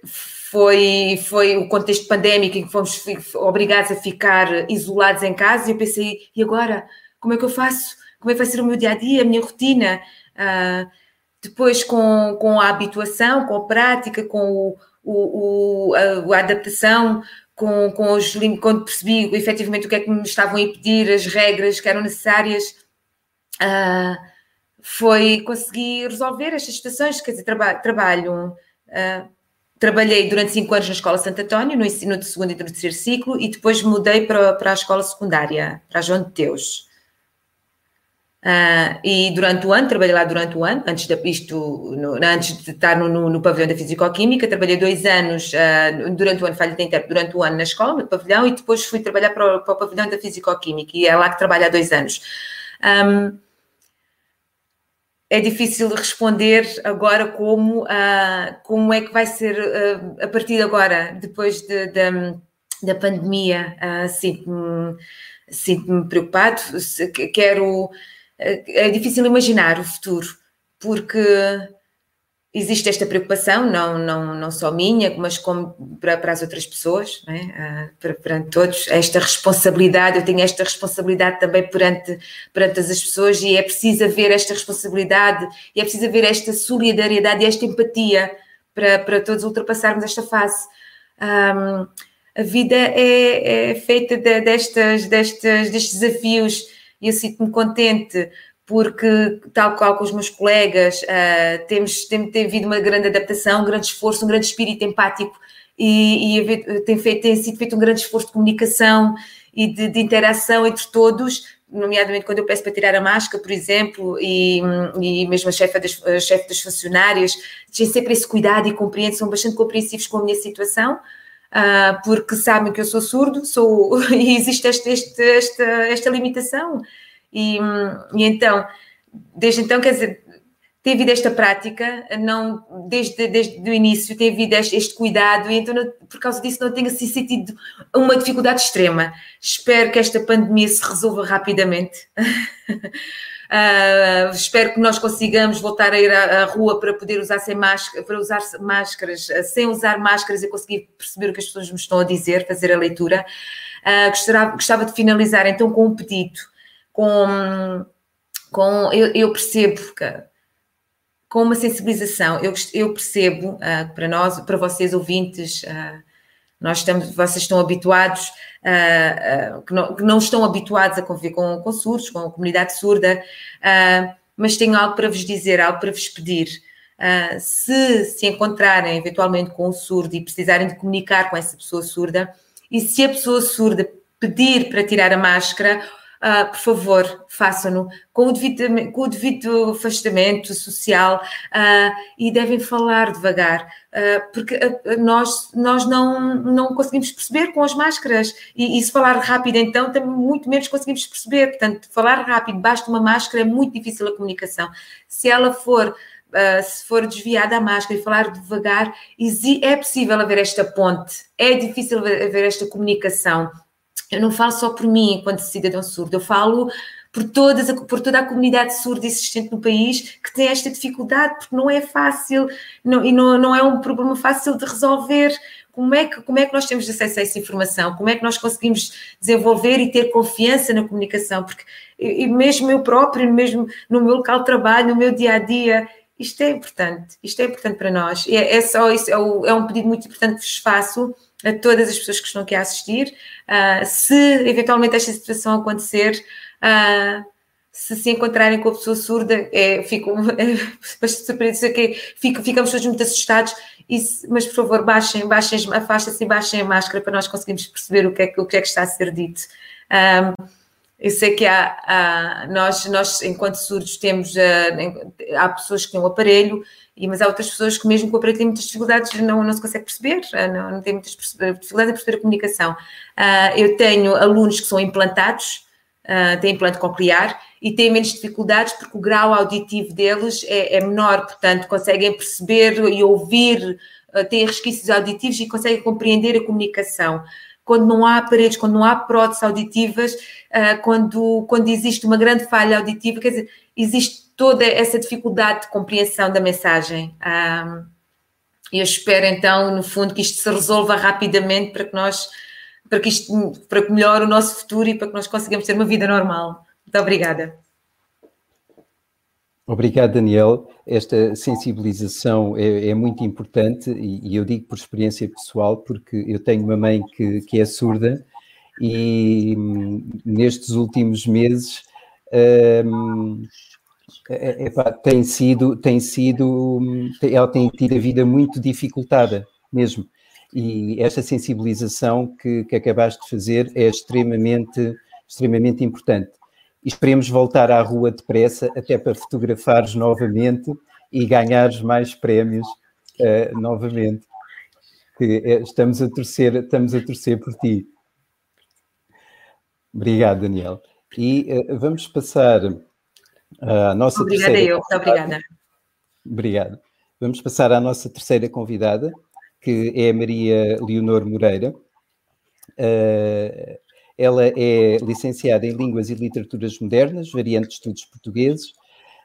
foi, foi o contexto pandémico em que fomos obrigados a ficar isolados em casa e eu pensei, e agora? Como é que eu faço? Como é que vai ser o meu dia a dia, a minha rotina? Uh, depois, com, com a habituação, com a prática, com o, o, o a, a, adaptação, com, com os quando percebi efetivamente o que é que me estavam a impedir, as regras que eram necessárias, uh, foi conseguir resolver estas situações. Quer dizer, traba, trabalho. Uh, trabalhei durante cinco anos na Escola Santo António, no ensino de segundo e terceiro ciclo, e depois mudei para, para a escola secundária, para João de Deus. Uh, e durante o ano, trabalhei lá durante o ano, antes de, isto, no, antes de estar no, no, no pavilhão da Fisicoquímica, trabalhei dois anos, uh, durante o ano, falha de intérprete, durante o ano na escola, no pavilhão, e depois fui trabalhar para o, para o pavilhão da Fisicoquímica, e é lá que trabalho há dois anos. Um, é difícil responder agora como, uh, como é que vai ser uh, a partir de agora, depois de, de, da pandemia. Uh, Sinto-me sinto preocupado, quero. É difícil imaginar o futuro, porque existe esta preocupação, não, não, não só minha, mas como para, para as outras pessoas, é? para, perante todos, esta responsabilidade, eu tenho esta responsabilidade também perante, perante as pessoas e é preciso haver esta responsabilidade e é preciso haver esta solidariedade e esta empatia para, para todos ultrapassarmos esta fase. Um, a vida é, é feita de, destas, destas, destes desafios e eu sinto-me contente porque, tal qual com os meus colegas, uh, temos, tem, tem havido uma grande adaptação, um grande esforço, um grande espírito empático e, e tem, feito, tem sido feito um grande esforço de comunicação e de, de, interação entre todos, nomeadamente quando eu peço para tirar a máscara, por exemplo, e, e mesmo a chefe das, a chefe das funcionárias, têm sempre esse cuidado e compreendem, são bastante compreensivos com a minha situação, uh, porque sabem que eu sou surdo, sou, [LAUGHS] e existe esta, esta, esta, esta limitação. E, e então, desde então, quer dizer, tem havido esta prática, não, desde, desde o início tem havido este, este cuidado, e então, não, por causa disso, não tenho assim sentido uma dificuldade extrema. Espero que esta pandemia se resolva rapidamente. Uh, [LAUGHS] espero que nós consigamos voltar a ir à, à, rua para poder usar sem máscara, para usar máscaras, sem usar máscaras e conseguir perceber o que as pessoas me estão a dizer, fazer a leitura. Uh, gostava, gostava de finalizar então com um pedido com, com eu, eu percebo que com uma sensibilização, eu, eu percebo uh, para nós, para vocês ouvintes, uh, nós estamos, vocês estão habituados, uh, que, não, que, não, estão habituados a conviver com, com surdos, com a comunidade surda, mas tenho algo para vos dizer, algo para vos pedir. se se encontrarem eventualmente com um surdo e precisarem de comunicar com essa pessoa surda, e se a pessoa surda pedir para tirar a máscara, Uh, por favor, façam-no com, o devido, com o devido afastamento social uh, e devem falar devagar, uh, porque nós, nós não, não conseguimos perceber com as máscaras e, e, se falar rápido, então, também muito menos conseguimos perceber. Portanto, falar rápido, basta uma máscara, é muito difícil a comunicação. Se ela for. se for desviada a máscara e falar devagar, é possível haver esta ponte, é difícil haver esta comunicação eu não falo só por mim enquanto cidadão surdo, eu falo por, todas, por toda a comunidade surda existente no país que tem esta dificuldade, porque não é fácil não, e não, não é um problema fácil de resolver. Como é, que, como é que nós temos acesso a essa informação? Como é que nós conseguimos desenvolver e ter confiança na comunicação? Porque e mesmo eu próprio, mesmo no meu local de trabalho, no meu dia a dia, isto é importante, isto é importante para nós. É, é só isso, é, o, é um pedido muito importante que vos faço a todas as pessoas que estão aqui a assistir. Uh, se eventualmente esta situação acontecer, uh, se se encontrarem com a pessoa surda, é, fico [LAUGHS] é, surpreendido, que fico, ficamos todos muito assustados, se, mas por favor, baixem, baixem, afastem-se e baixem a máscara para nós conseguirmos perceber o que é, o que, é que está a ser dito. Um, ah, eu sei que há, há, nós, nós, enquanto surdos, temos, uh, há pessoas que têm um aparelho, e, mas há outras pessoas que, mesmo com o aparelho, têm muitas dificuldades, não, não se consegue perceber, uh, não, não têm muitas dificuldades em perceber a comunicação. Uh, eu tenho alunos que são implantados, têm implante coclear, e têm menos dificuldades porque o grau auditivo deles é, é menor, portanto, conseguem perceber e ouvir, têm resquícios auditivos e conseguem compreender a comunicação quando não há aparelhos, quando não há próteses auditivas, uh, quando, quando existe uma grande falha auditiva, quer dizer, existe toda essa dificuldade de compreensão da mensagem. Um, eu espero então, no fundo, que isto se resolva rapidamente para que nós, para que isto, para que melhore o nosso futuro e para que nós consigamos ter uma vida normal. Muito obrigada. Obrigado, Daniel. Esta sensibilização é, é muito importante e, e, eu digo por experiência pessoal, porque eu tenho uma mãe que, que é surda e hum, nestes últimos meses hum, é, é, tem sido, tem sido, ela tem tido a vida muito dificultada mesmo. E esta sensibilização que, que acabaste de fazer é extremamente, extremamente importante e esperemos voltar à rua depressa até para fotografares novamente e ganhares mais prémios uh, novamente. Que eh, estamos a torcer, estamos a torcer por ti. Obrigado, Daniel. E uh, vamos passar nossa obrigada terceira. Eu, muito obrigada. Obrigado. Vamos passar à nossa terceira convidada, que é a Maria Leonor Moreira. Uh, ela é licenciada em Línguas e Literaturas Modernas, variante de Estudos Portugueses,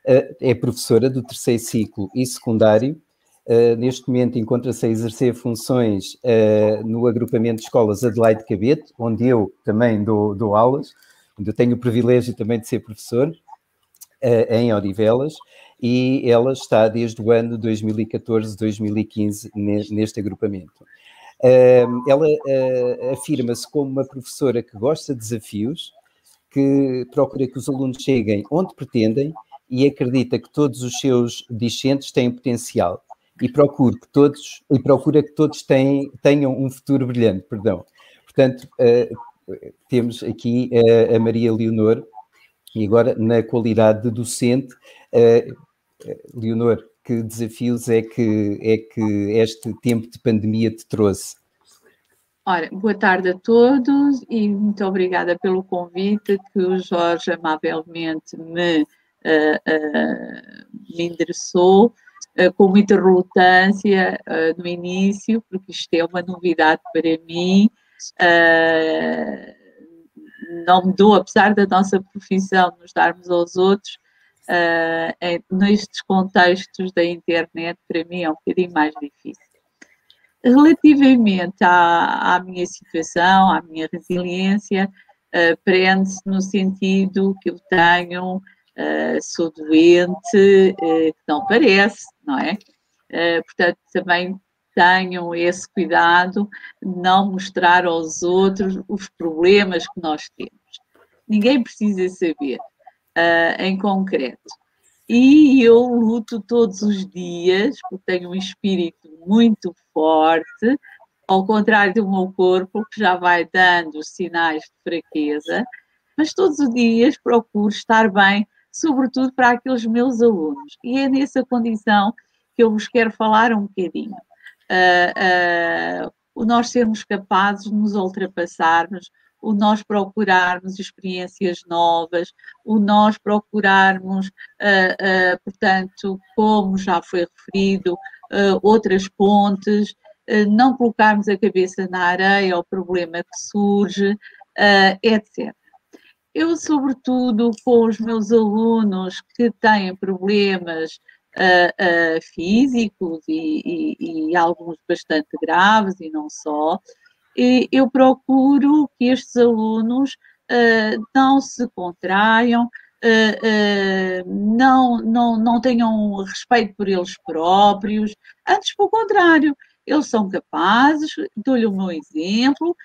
eh, é professora do terceiro ciclo e secundário Uh, neste momento encontra-se a exercer funções uh, no agrupamento de escolas Adelaide Cabete, onde eu também dou, dou aulas, onde eu tenho o privilégio também de ser professor, uh, em Odivelas, e ela está desde o ano 2014-2015 neste agrupamento. ela afirma-se como uma professora que gosta de desafios, que procura que os alunos cheguem onde pretendem e acredita que todos os seus discentes têm potencial e procura que todos e procura que todos tenham, um futuro brilhante, perdão. Portanto, uh, temos aqui a Maria Leonor e agora na qualidade de docente, uh, Leonor, que desafios é que é que este tempo de pandemia te trouxe? Ora, boa tarde a todos e muito obrigada pelo convite que o Jorge amavelmente me, uh, uh, me endereçou uh, com muita relutância no início, porque isto é uma novidade para mim. Não me dou, apesar da nossa profissão nos darmos aos outros, nestes contextos da internet, para mim é um bocadinho mais difícil. Relativamente à, à minha situação, à minha resiliência, uh, prende-se no sentido que eu tenho, uh, sou doente, uh, que não parece, não é? portanto, também tenham esse cuidado de não mostrar aos outros os problemas que nós temos. Ninguém precisa saber em concreto. E eu luto todos os dias, porque tenho um espírito muito forte, ao contrário do meu corpo, que já vai dando sinais de fraqueza, mas todos os dias procuro estar bem, sobretudo para aqueles meus alunos. E é nessa condição que eu vos quero falar um bocadinho. Uh, uh, o nós sermos capazes de nos ultrapassarmos, o nós procurarmos experiências novas, o nós procurarmos, uh, portanto, como já foi referido, outras pontes, não colocarmos a cabeça na areia ao problema que surge, etc. Eu, sobretudo, com os meus alunos que têm problemas físicos e, e, e alguns bastante graves e não só, eu procuro que estes alunos uh, não se contraiam, uh, uh, não, não, não tenham respeito por eles próprios, antes, pelo contrário, eles são capazes, dou-lhe o meu exemplo,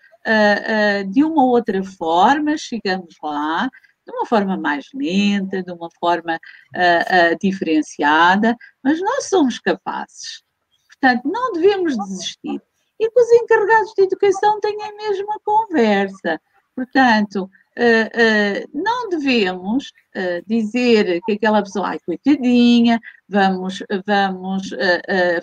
de uma outra forma, chegamos lá, de uma forma mais lenta, de uma forma diferenciada, mas nós somos capazes. Portanto, não devemos desistir e que os encarregados de educação têm a mesma conversa. Portanto, uh, uh, não devemos uh, dizer que aquela pessoa, ai, coitadinha, vamos, vamos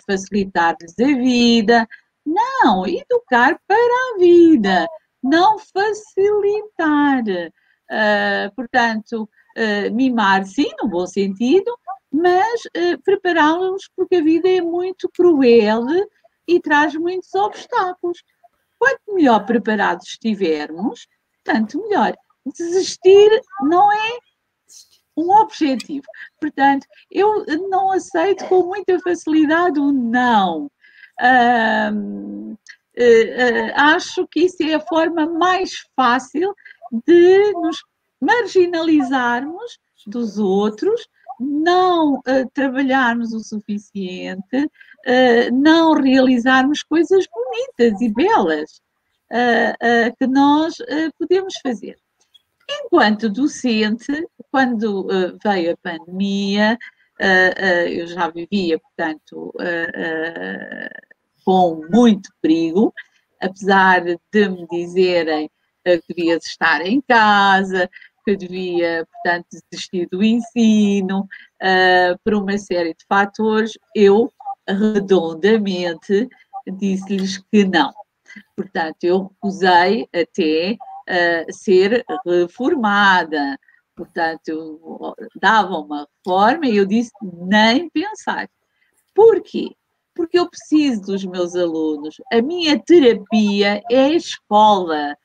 facilitar-lhes a vida. Não, educar para a vida, não facilitar. Portanto, mimar, sim, no bom sentido, mas prepará-los porque a vida é muito cruel e traz muitos obstáculos. Quanto melhor preparados estivermos, tanto melhor. Desistir não é um objetivo. Portanto, eu não aceito com muita facilidade o não. Uh, uh, uh, acho que isso é a forma mais fácil de nos marginalizarmos dos outros, não uh, trabalharmos o suficiente, uh, não realizarmos coisas bonitas e belas uh, que nós podemos fazer. Enquanto docente, quando veio a pandemia, eu já vivia, portanto, com muito perigo, apesar de me dizerem que devia estar em casa, que devia, portanto, desistir do ensino, uh, por uma série de fatores, eu redondamente disse-lhes que não. Portanto, eu recusei até uh, ser reformada. Portanto, dava uma reforma e eu disse nem pensar. Por quê? Porque eu preciso dos meus alunos. A minha terapia é a escola.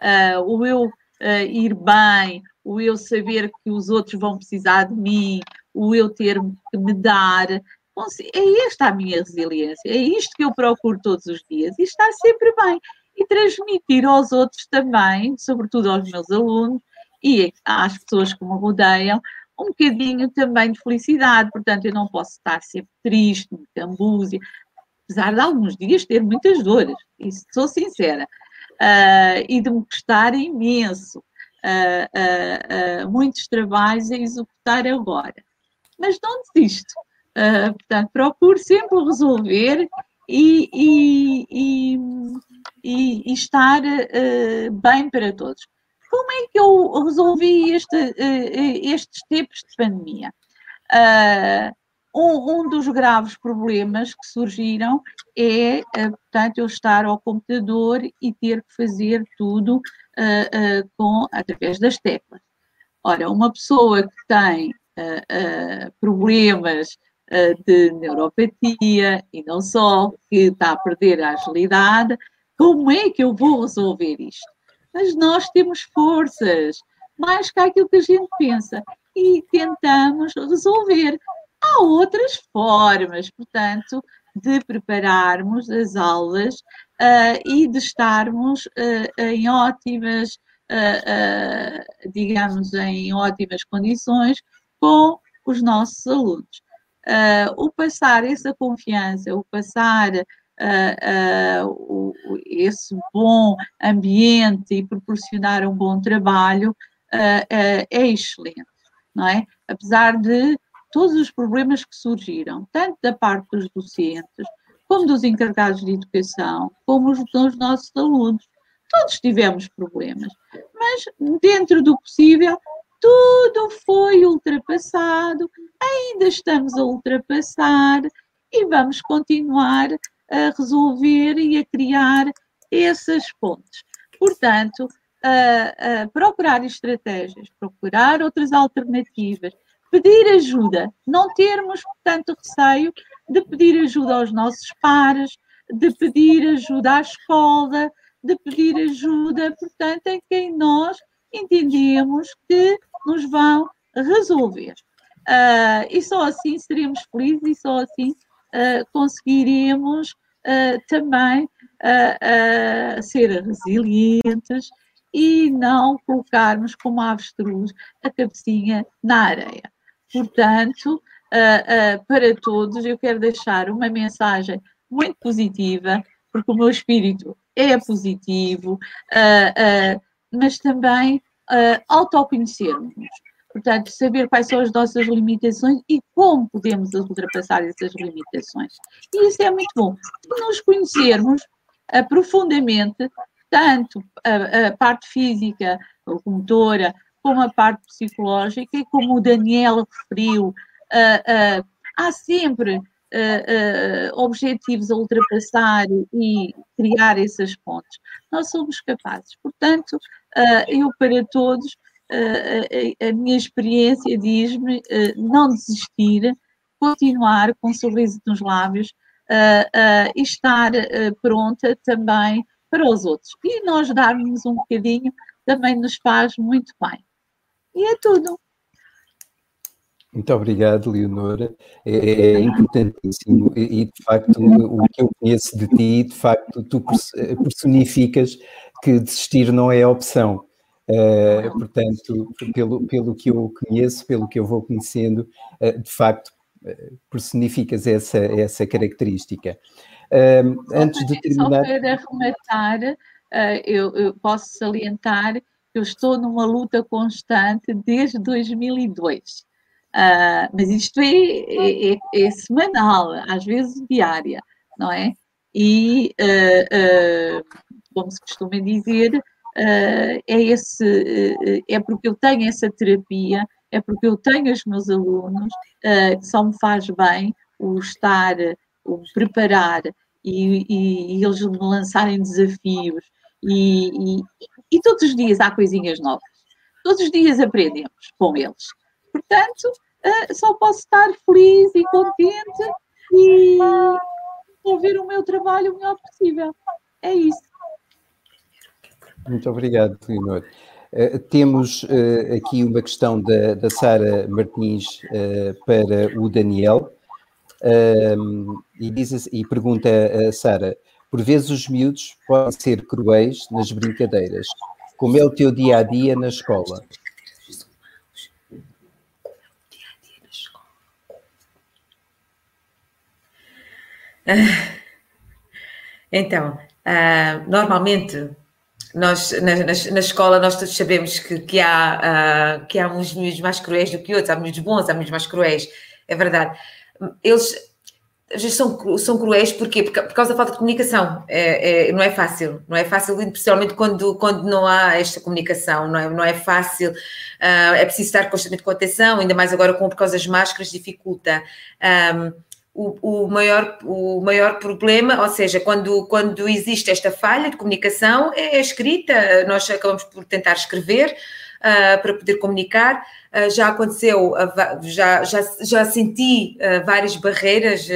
Uh, o eu uh, ir bem, o eu saber que os outros vão precisar de mim, o eu ter que me dar, é esta a minha resiliência, é isto que eu procuro todos os dias e está sempre bem. E transmitir aos outros também, sobretudo aos meus alunos e às pessoas que me rodeiam, um bocadinho também de felicidade. Portanto, eu não posso estar sempre triste, muito ambúzia, apesar de alguns dias ter muitas dores, isso sou sincera, uh, e de me custar imenso. Uh, muitos trabalhos a executar agora. Mas não desisto. portanto, procuro sempre resolver e, e, e, e estar bem para todos. Como é que eu resolvi este, estes tempos de pandemia? Uh, um, um, dos graves problemas que surgiram é, uh, portanto, eu estar ao computador e ter que fazer tudo uh, uh, com, através das teclas. Ora, uma pessoa que tem problemas de neuropatia e não só, que está a perder a agilidade, como é que eu vou resolver isto? Mas nós temos forças, mais que aquilo que a gente pensa, e tentamos resolver. Há outras formas, portanto, de prepararmos as aulas uh, e de estarmos uh, em ótimas, uh, digamos, em ótimas condições com os nossos alunos. o passar essa confiança, o passar o, esse bom ambiente e proporcionar um bom trabalho é excelente, não é? Apesar de todos os problemas que surgiram, tanto da parte dos docentes, como dos encarregados de educação, como os dos nossos alunos. Todos tivemos problemas, mas dentro do possível, tudo foi ultrapassado, ainda estamos a ultrapassar e vamos continuar a resolver e a criar essas pontes. Portanto, a, a procurar estratégias, procurar outras alternativas, pedir ajuda, não termos, portanto, receio de pedir ajuda aos nossos pares, de pedir ajuda à escola, de pedir ajuda, portanto, em quem nós entendemos que nos vão resolver. Uh, e só assim seremos felizes e só assim uh, conseguiremos uh, também ser resilientes e não colocarmos como avestruz a cabecinha na areia. Portanto, uh, uh, para todos, eu quero deixar uma mensagem muito positiva, porque o meu espírito é positivo, uh, mas também autoconhecermos. Portanto, saber quais são as nossas limitações e como podemos ultrapassar essas limitações. E isso é muito bom. Nos conhecermos profundamente, tanto a, a parte física, locomotora, como a parte psicológica, e como o Daniel referiu, uh, uh, há sempre uh, objetivos a ultrapassar e criar essas pontes. Nós somos capazes. Portanto, eu para todos, a minha experiência diz-me não desistir, continuar com um sorriso nos lábios e estar pronta também para os outros. E nós darmos um bocadinho também nos faz muito bem. E é tudo. Muito obrigado, Leonora. É, é, importantíssimo e, de facto, o que eu conheço de ti, de facto, tu personificas que desistir não é a opção. Uh, portanto, pelo, pelo que eu conheço, pelo que eu vou conhecendo, uh, de facto, uh, personificas essa, essa característica. antes de terminar. Só para arrematar, eu, eu posso salientar eu estou numa luta constante desde 2002. Uh, ah, mas isto é, é, é, é, semanal, às vezes diária, não é? E, uh, uh, como se costuma dizer, é, esse, é porque eu tenho essa terapia, é porque eu tenho os meus alunos, que só me faz bem o estar, o preparar e, e, e eles me lançarem desafios e, e, e todos os dias há coisinhas novas. Todos os dias aprendemos com eles. Portanto, uh, só posso estar feliz e contente e ouvir o meu trabalho o melhor possível. É isso. Muito obrigado, Leonor. Uh, temos uh, aqui uma questão da, da Sara Martins para o Daniel. Um, e, diz, assim, e pergunta a Sara: por vezes os miúdos podem ser cruéis nas brincadeiras. Como é o teu dia a dia na escola? Então, uh, normalmente nós na, na, na, escola nós todos sabemos que, que, há, uh, que há uns miúdos mais cruéis do que outros, há miúdos bons, há miúdos mais cruéis, é verdade. Eles às vezes são, são cruéis porquê? Por, causa da falta de comunicação. É, é, não é fácil, não é fácil, especialmente quando, quando não há esta comunicação, não é, não é fácil, uh, é preciso estar constantemente com atenção, ainda mais agora com, por causa das máscaras, dificulta. Um, o, o, maior, o maior problema, ou seja, quando, quando existe esta falha de comunicação, é a escrita, nós acabamos por tentar escrever, uh, para poder comunicar. Uh, já aconteceu, uh, já, já, já senti várias barreiras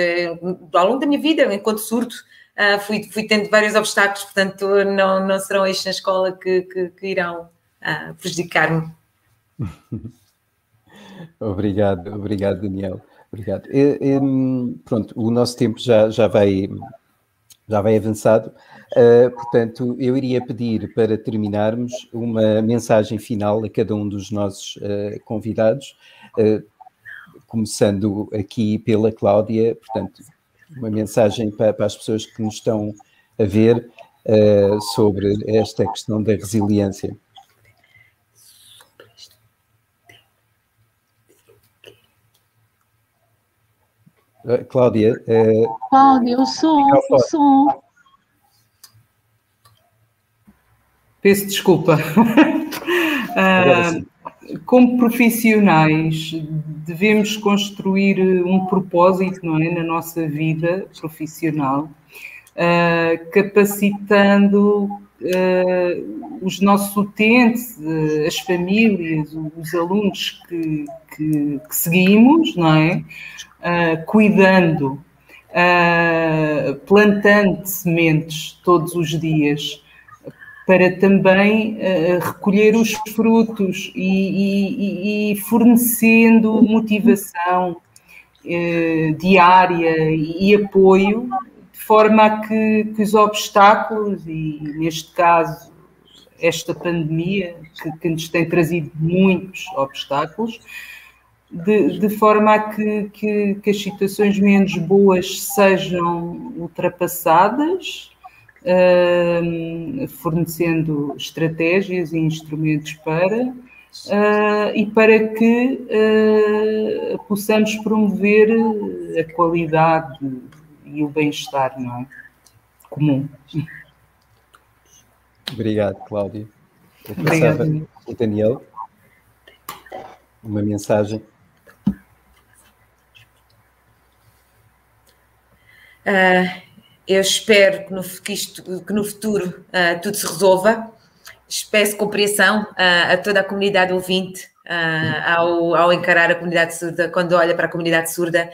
ao longo da minha vida, enquanto surdo. fui, fui tendo vários obstáculos, portanto, não, não serão estes na escola que, que, que irão prejudicar-me. [LAUGHS] obrigado, obrigado, Daniel. Obrigado. E, pronto, o nosso tempo já, já, vai, já vai avançado. Uh, portanto, eu iria pedir para terminarmos uma mensagem final a cada um dos nossos uh, convidados, uh, começando aqui pela Cláudia, portanto, uma mensagem para, para, as pessoas que nos estão a ver sobre esta questão da resiliência. Cláudia. Cláudia, o som, o som. Peço desculpa. [LAUGHS] uh, como profissionais, devemos construir um propósito não é, na nossa vida profissional, uh, capacitando uh, os nossos utentes, as famílias, os alunos que, que, que seguimos, não é? cuidando, plantando sementes todos os dias para também uh, recolher os frutos e, e, e fornecendo motivação uh, diária e, apoio, de forma a que, que, os obstáculos, e neste caso esta pandemia, que, que nos tem trazido muitos obstáculos, de, de, forma a que, que, que, as situações menos boas sejam ultrapassadas uh, fornecendo estratégias e instrumentos para, uh, e para que uh, possamos promover a qualidade e o bem-estar não é? comum. Obrigado, Cláudia. Obrigado. Daniel, uma mensagem. Uh, eu espero que no, que isto, que no futuro uh, tudo se resolva. Peço compreensão uh, a toda a comunidade ouvinte uh, ao, ao, encarar a comunidade surda, quando olha para a comunidade surda.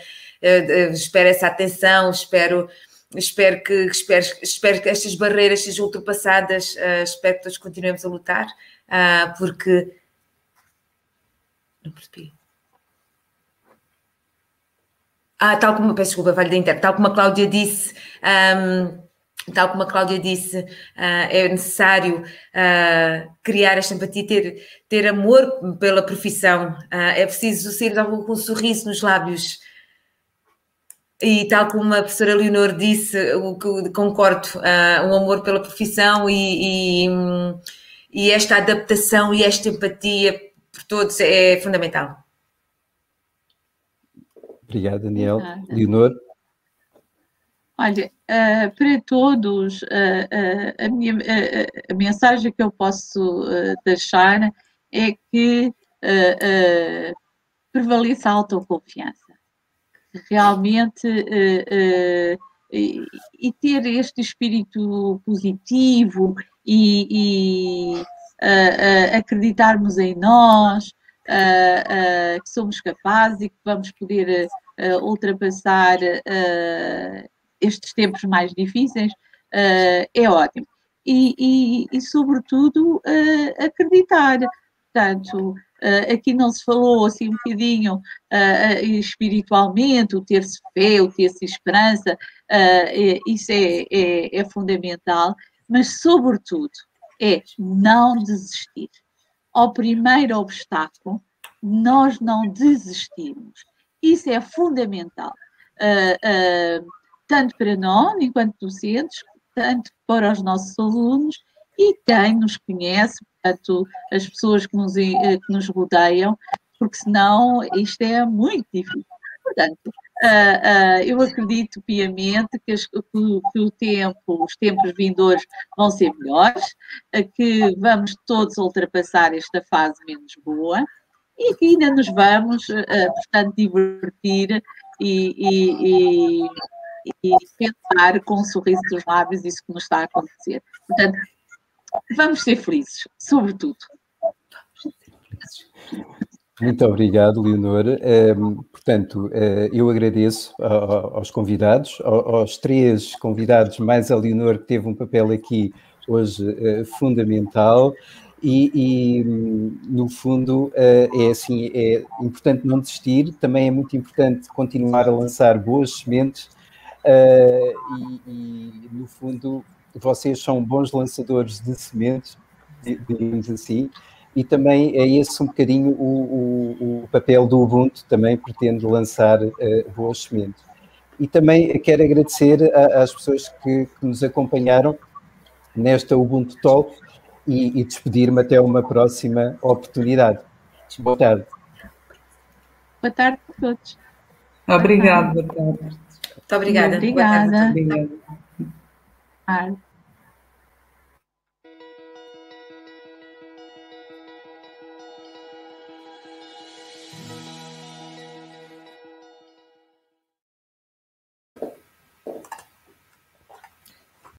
espero essa atenção, espero, espero, que, espero, espero que estas barreiras sejam ultrapassadas, espero que todos continuemos a lutar, porque. Não percebi. Ah, tal como, peço desculpa, falha da internet, tal como a Cláudia disse, um, tal como a Cláudia disse, uh, é necessário uh, criar esta empatia, ter, ter amor pela profissão, uh, é preciso ser com um sorriso nos lábios. E tal como a professora Leonor disse, o que concordo, um amor pela profissão e, e, e esta adaptação e esta empatia por todos é fundamental. Obrigado, Daniel. Leonor? Olha, uh, para todos, uh, uh, a, minha, a mensagem que eu posso deixar é que prevaleça a autoconfiança. Realmente, e, e, ter este espírito positivo e, e acreditarmos em nós, uh, que somos capazes e que vamos poder ultrapassar estes tempos mais difíceis, é ótimo. E, e, e sobretudo, acreditar. Portanto, aqui não se falou assim um bocadinho espiritualmente, o ter-se fé, o ter-se esperança, é, isso é, é, é, fundamental, mas sobretudo é não desistir. Ao primeiro obstáculo, nós não desistirmos. Isso é fundamental, tanto para nós, enquanto docentes, tanto para os nossos alunos e quem nos conhece, portanto, as pessoas que nos, eh, que nos rodeiam, porque senão isto é muito difícil. Portanto, uh, uh, eu acredito piamente que, as, que, que, o tempo, os tempos vindouros vão ser melhores, que vamos todos ultrapassar esta fase menos boa e que ainda nos vamos, portanto, divertir e, e, e, e pensar com um sorriso dos lábios isso que nos está a acontecer. Portanto, vamos ser felizes, sobretudo. Muito obrigado, Leonora. Um, portanto, uh, eu agradeço aos convidados, aos três convidados, mais a Leonor, que teve um papel aqui hoje uh, fundamental. E, e, no fundo, uh, é assim: é importante não desistir, também é muito importante continuar a lançar boas sementes. E, e, no fundo, vocês são bons lançadores de sementes, digamos assim, e também é esse um bocadinho o, o, o papel do Ubuntu, também pretende lançar uh, boas sementes. E também quero agradecer a, às pessoas que, que, nos acompanharam nesta Ubuntu Talk e, e despedir-me até uma próxima oportunidade. Boa tarde. Boa tarde a todos. Obrigada. Boa tarde. Muito obrigada. Obrigada. Boa tarde. Obrigada. Ah.